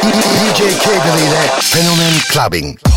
DJ Kegeli ile Fenomen Clubbing.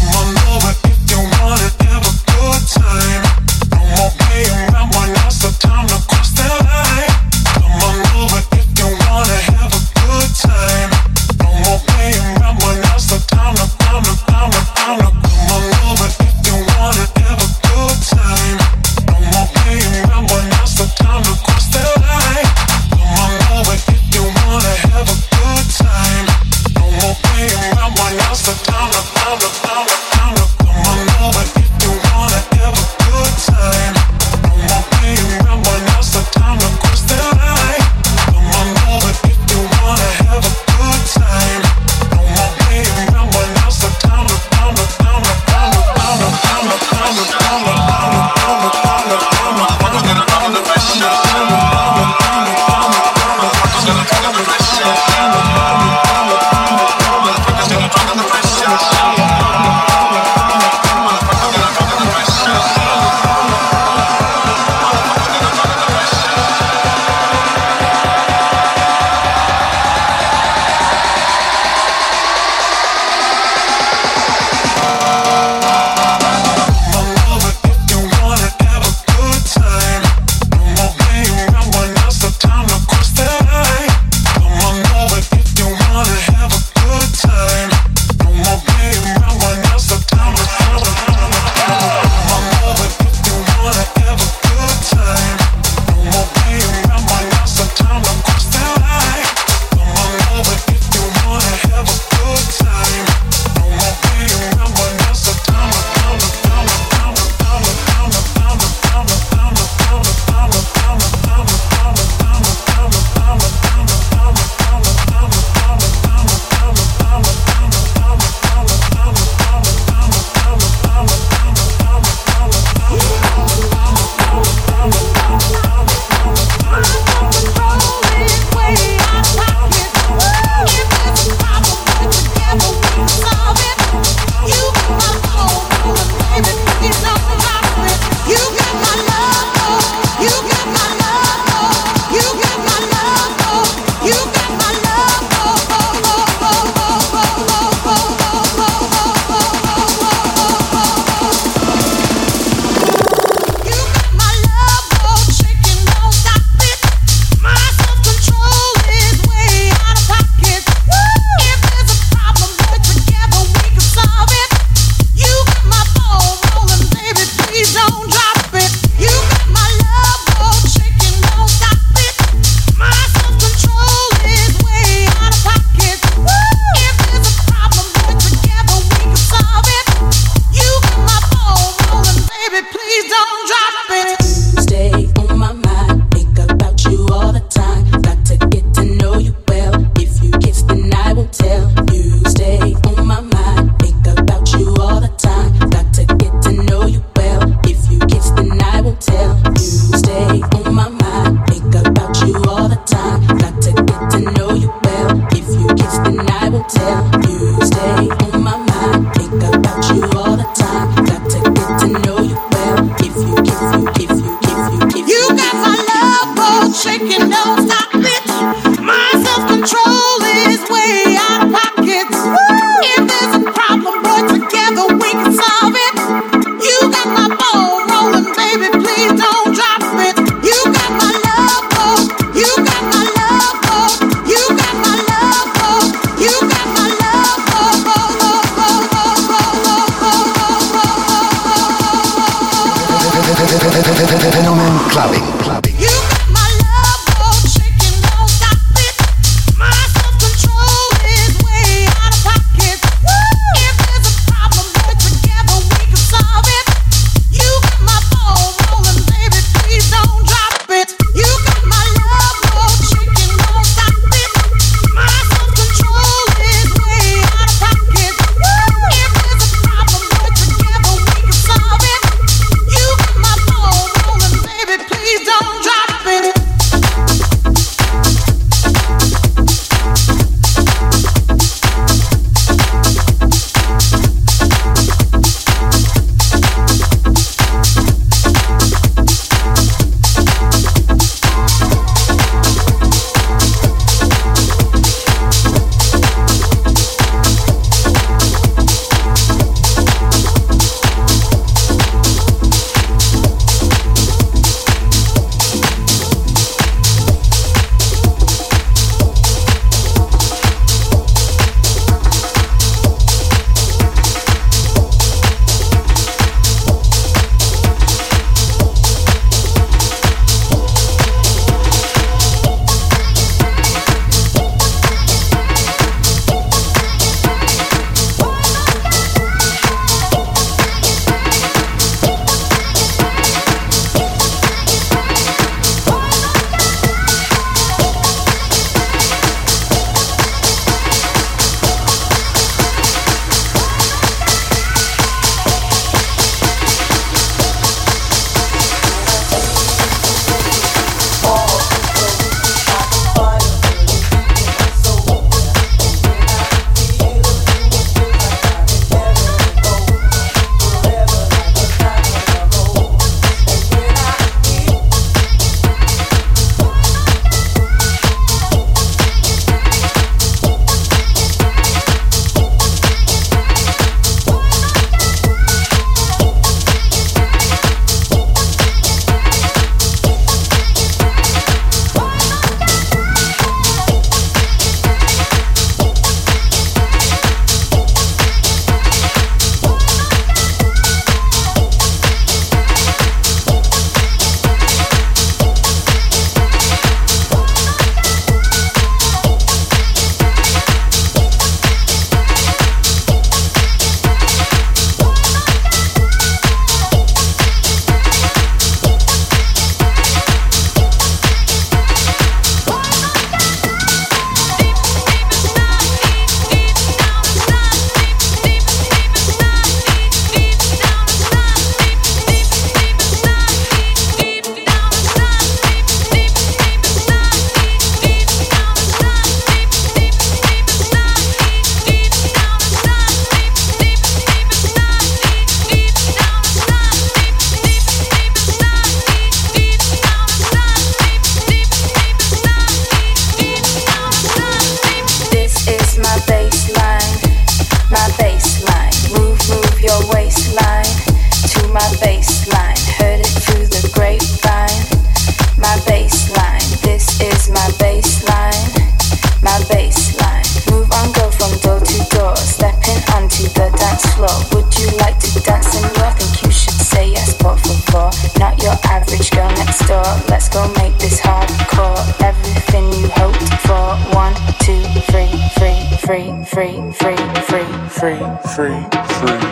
Fenomen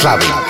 Clubbing.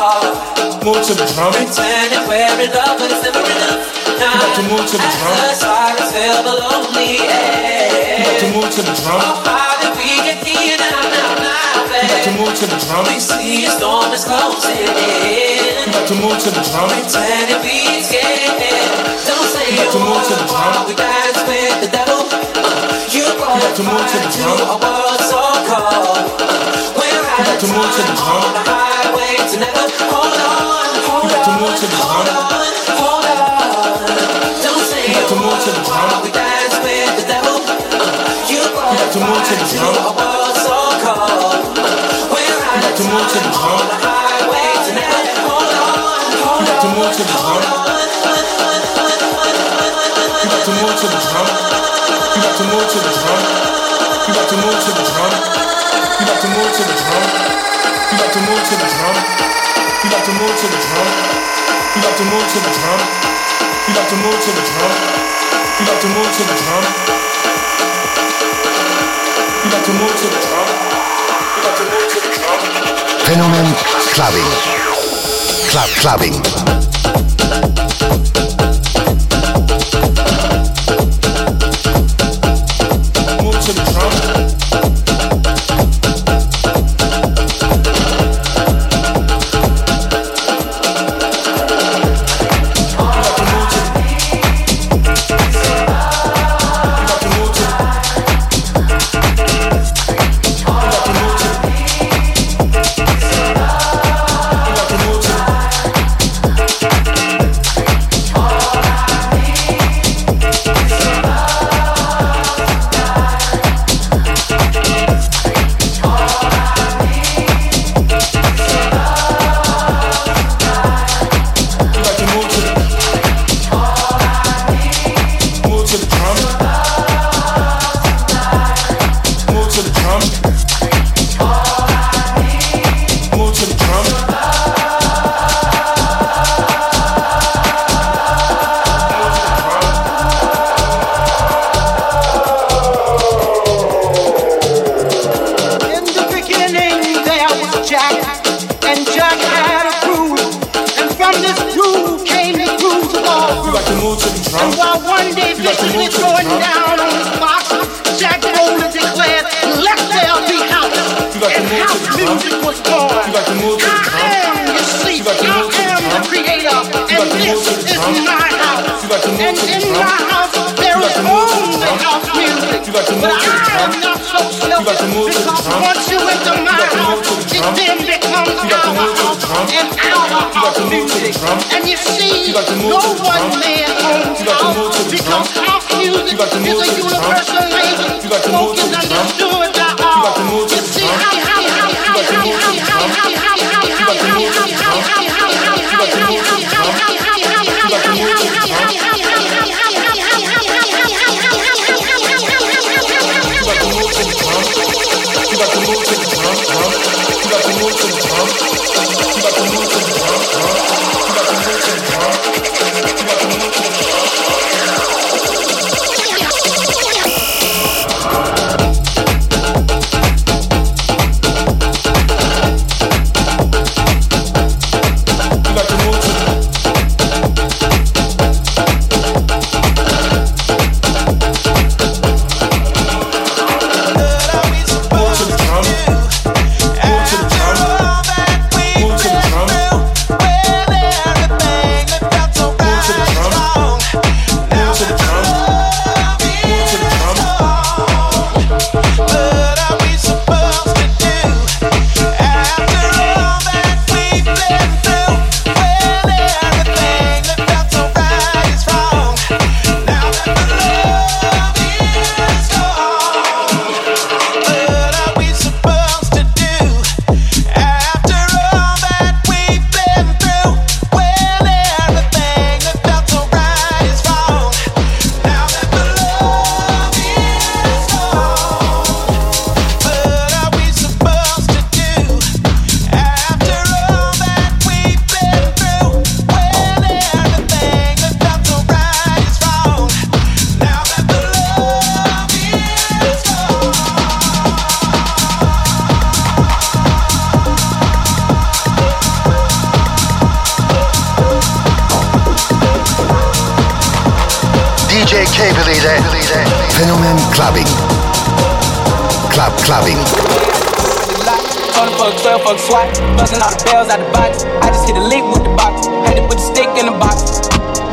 Move to the drum. Pretend and wear it up, but it's never enough. Now, to move to the drum. The sirens feel the lonely air. You got to move to the drum. Oh, how did we get here now, now, now, babe? To move to the drum. We see a storm is closing in. To move to the drum. Pretend and be scared. Don't say you got to move to the drum. We dance with the devil. Uh, you brought to move to the drum. A world so cold. Uh, the highway to hold on. Hold on. Hold on. Hold on. Don't say you to move to the drum. We the you brought to move to the drum. Out of the highway to on. To move to the drum. You got to move to the drum. You got to move to the drum. You. Fenomen Clubbing. Club Clubbing. You got the moves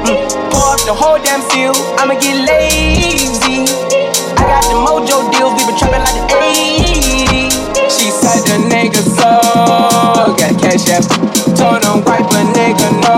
Mm. Pour up the whole damn field. I'ma get lazy. I got the mojo deals, we been trapping like the 80s. She said the nigga so, got cash app. Told him wipe a nigga no.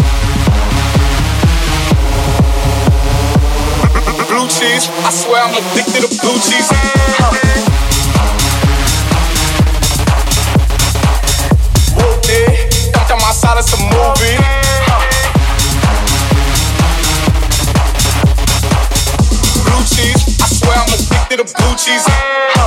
cheese. I swear I'm addicted to blue cheese. A movie. Blue cheese, I swear I'm addicted to blue cheese.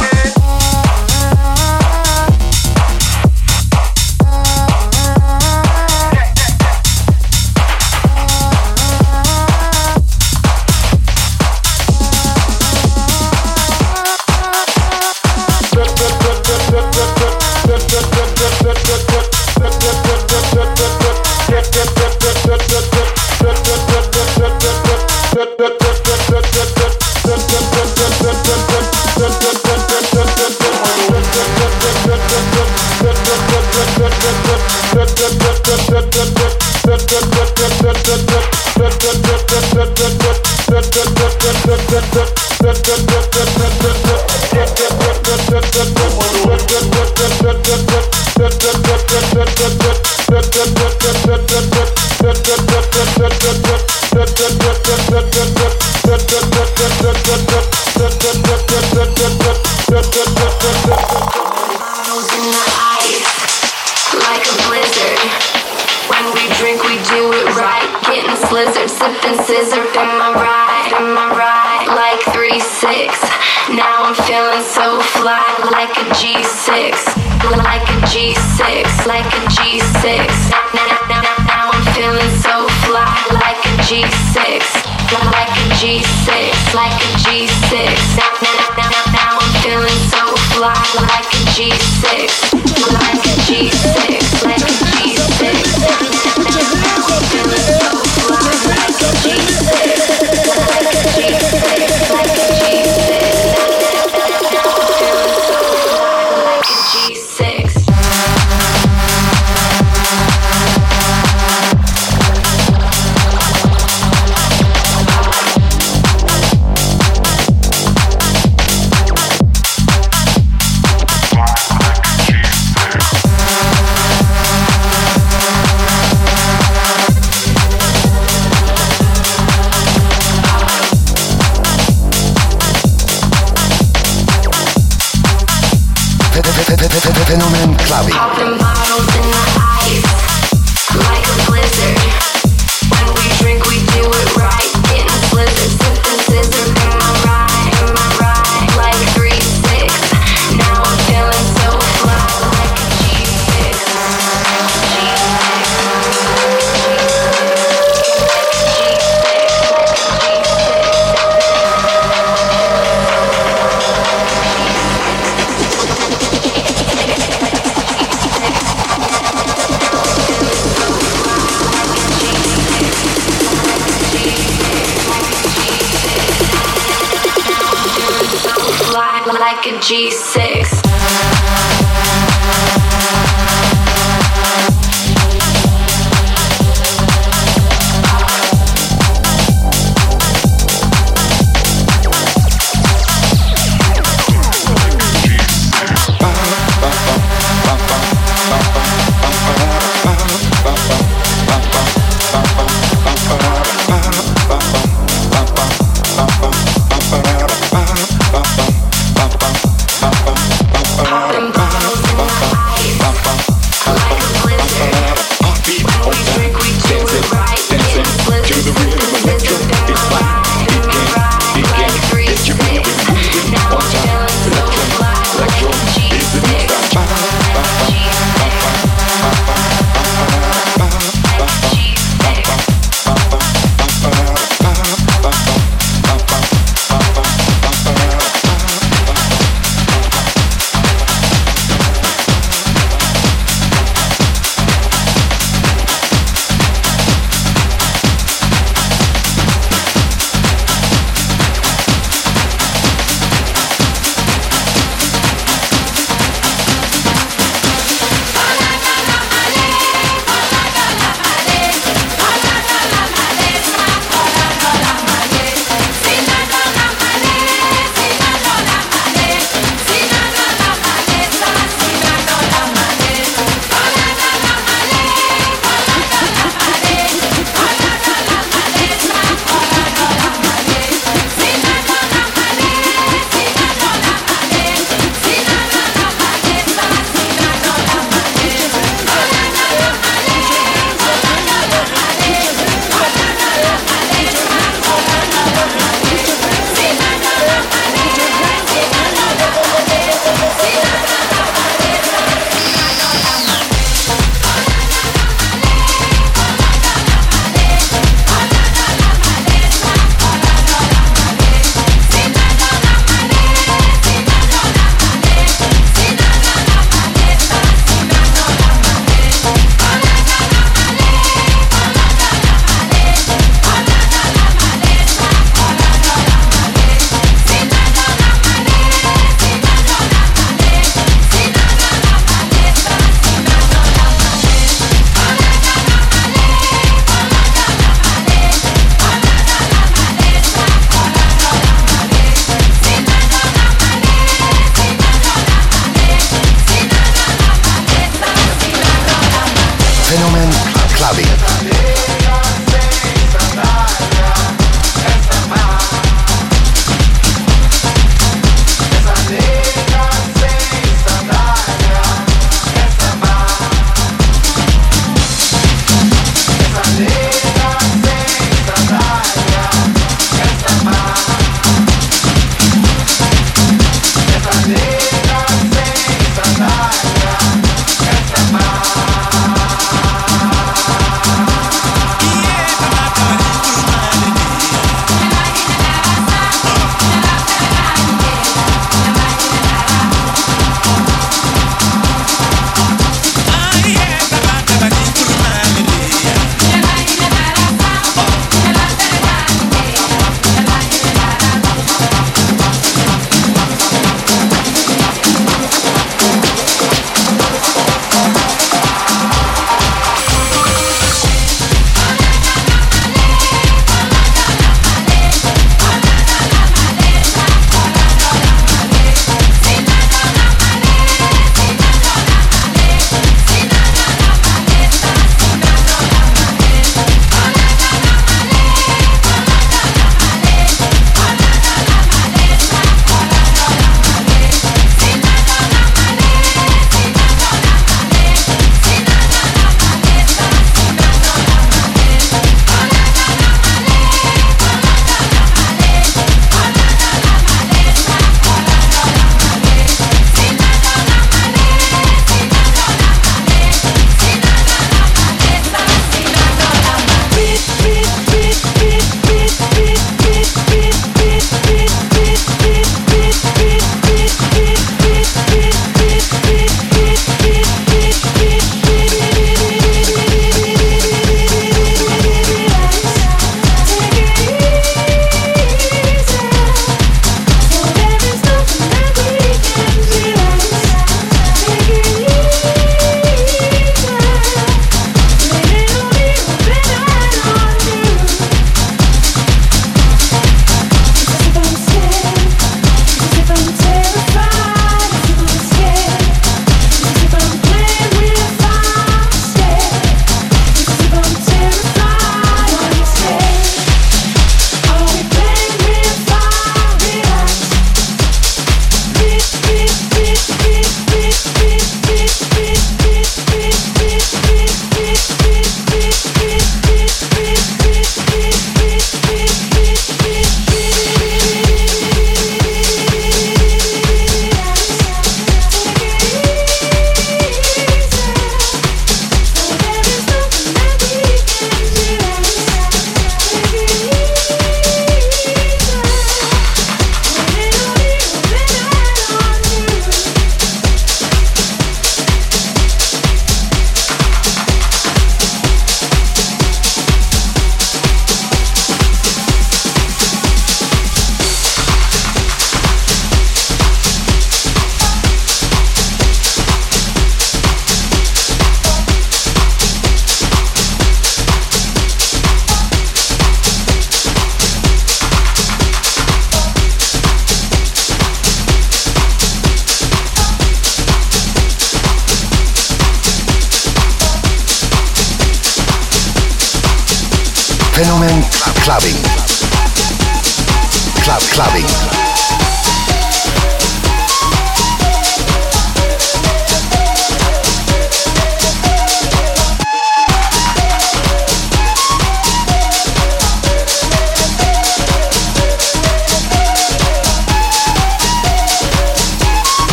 Club Clubbing.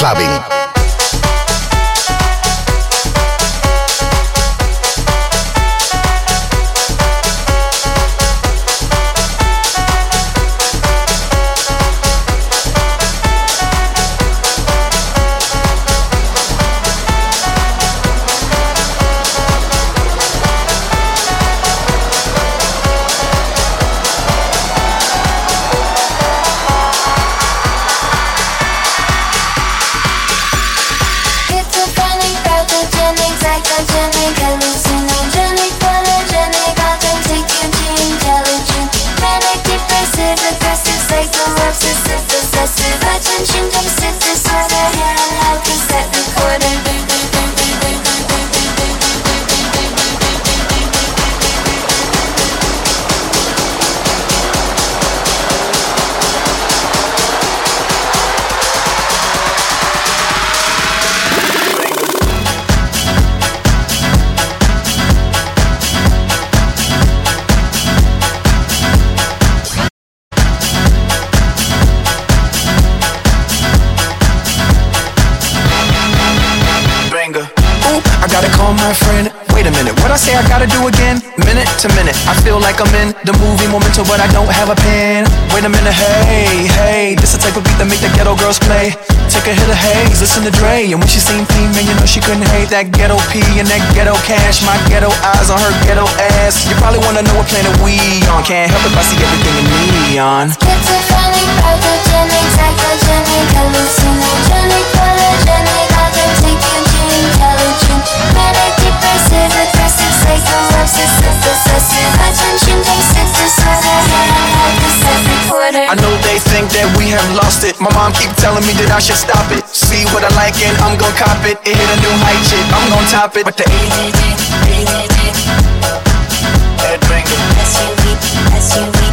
Clubbing. That ghetto P and that ghetto cash. My ghetto eyes on her ghetto ass. You probably wanna know what planet we on. Can't help if I see everything in neon. Schizophrenic, pathogenic, psychogenic, hallucinogenic, polygenic, authentic, intelligent, manic, depressive, I know they think that we have lost it. My mom keep telling me that I should stop it. See what I like and I'm gon' cop it. It hit a new height, shit. I'm gon' top it. But the ADD, ADD, Headbanger, SUV, SUV,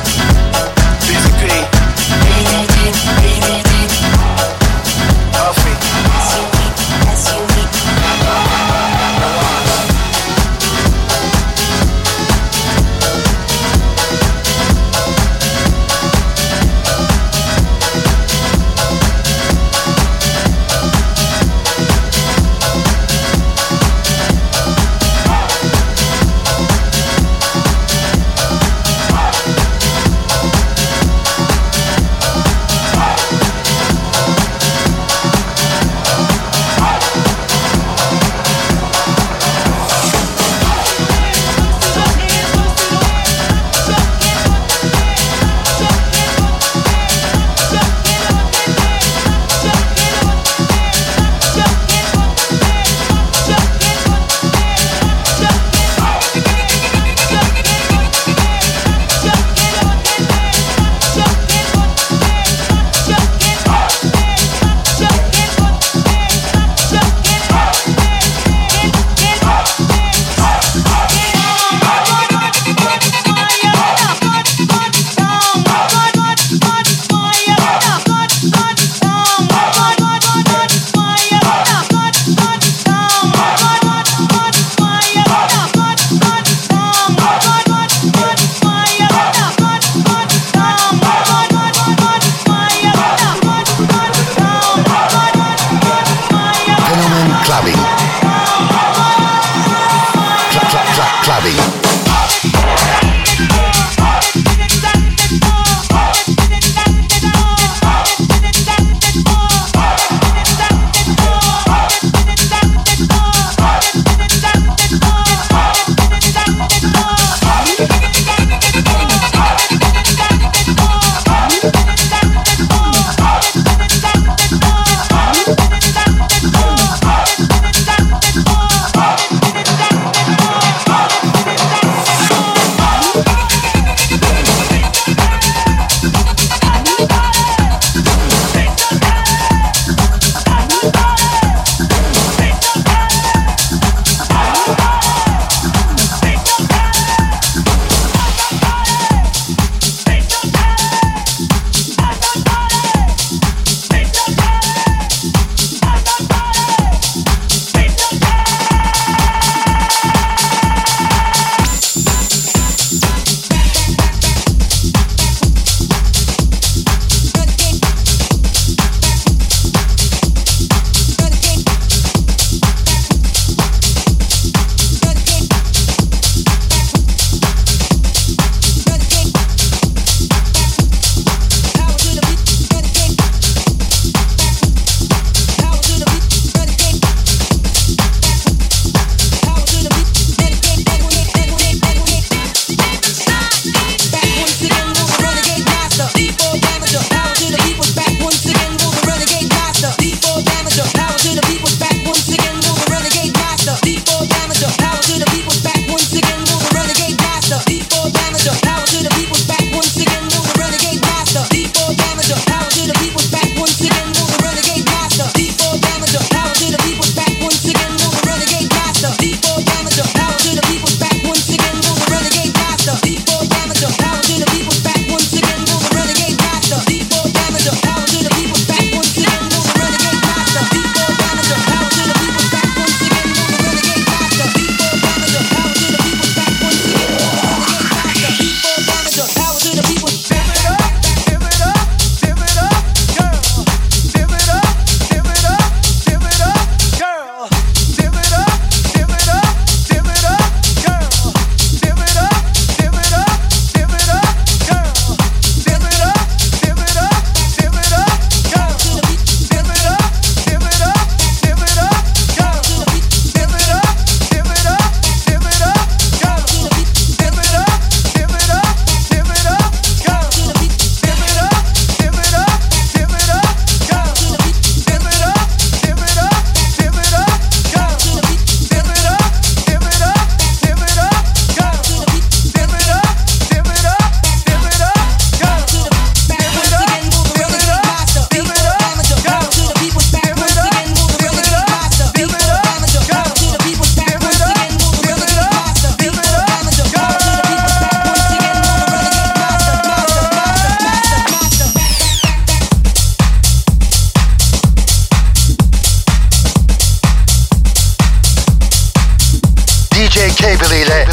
DJ Cable ile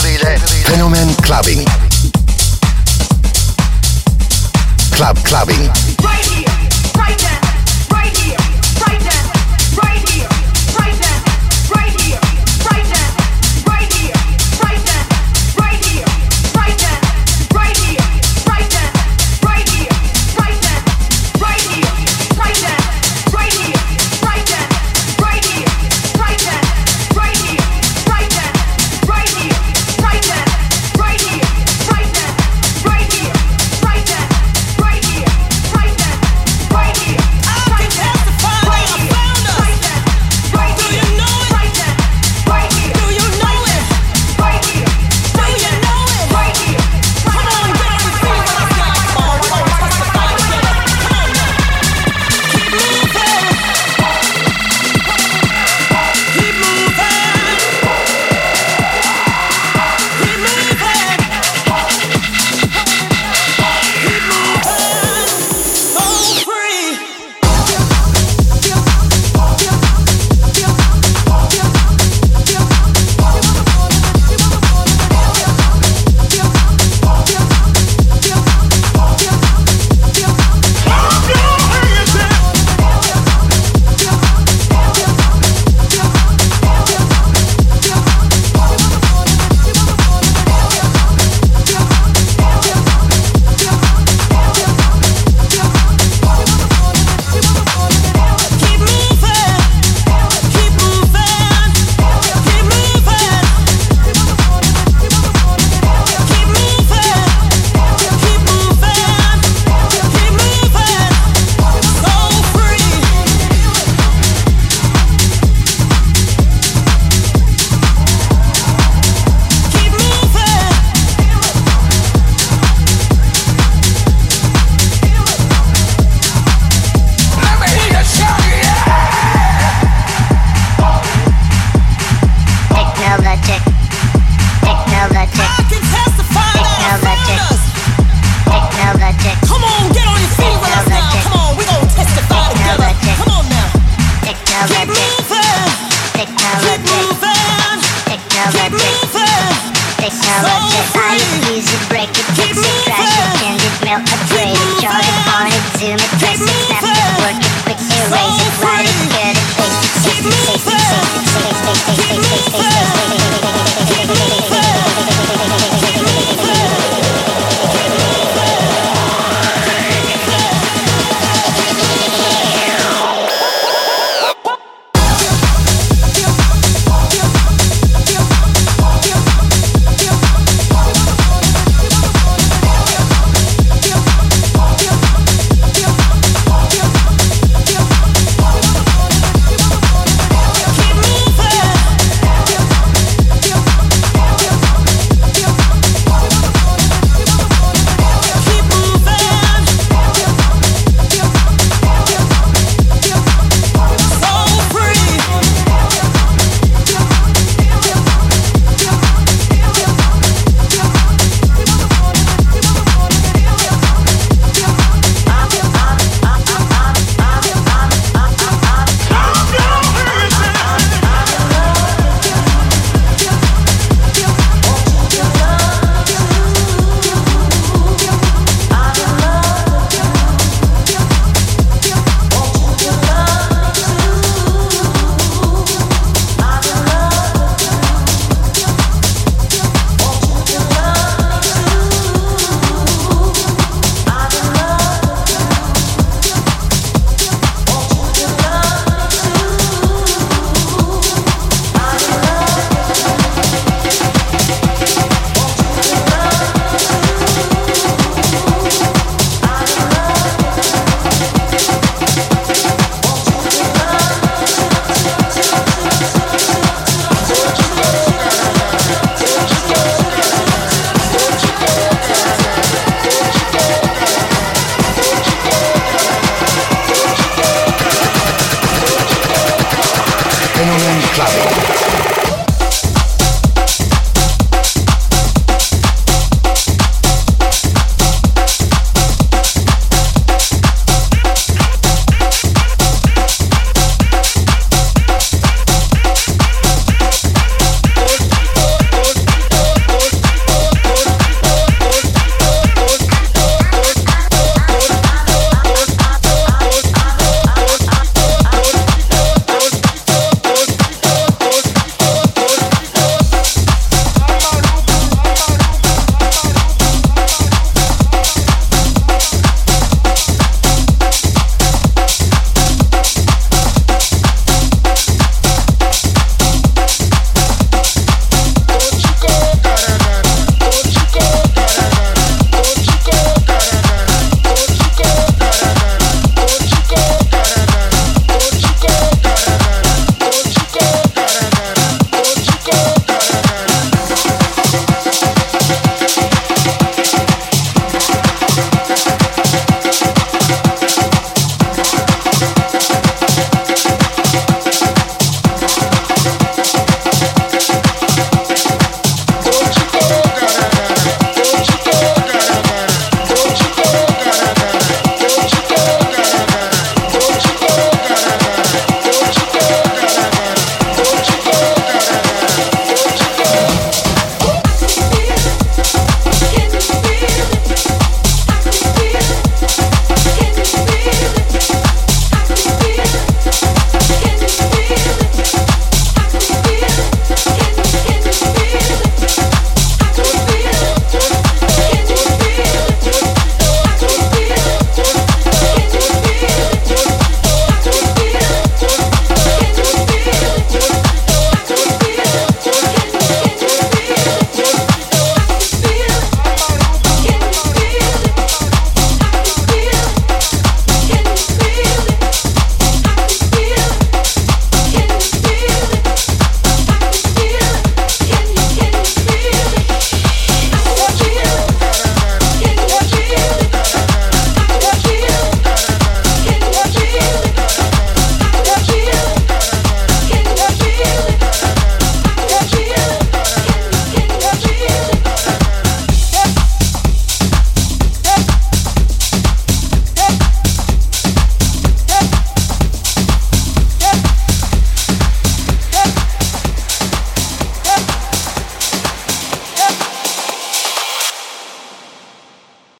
Clubbing. Club Clubbing. Right here, right now.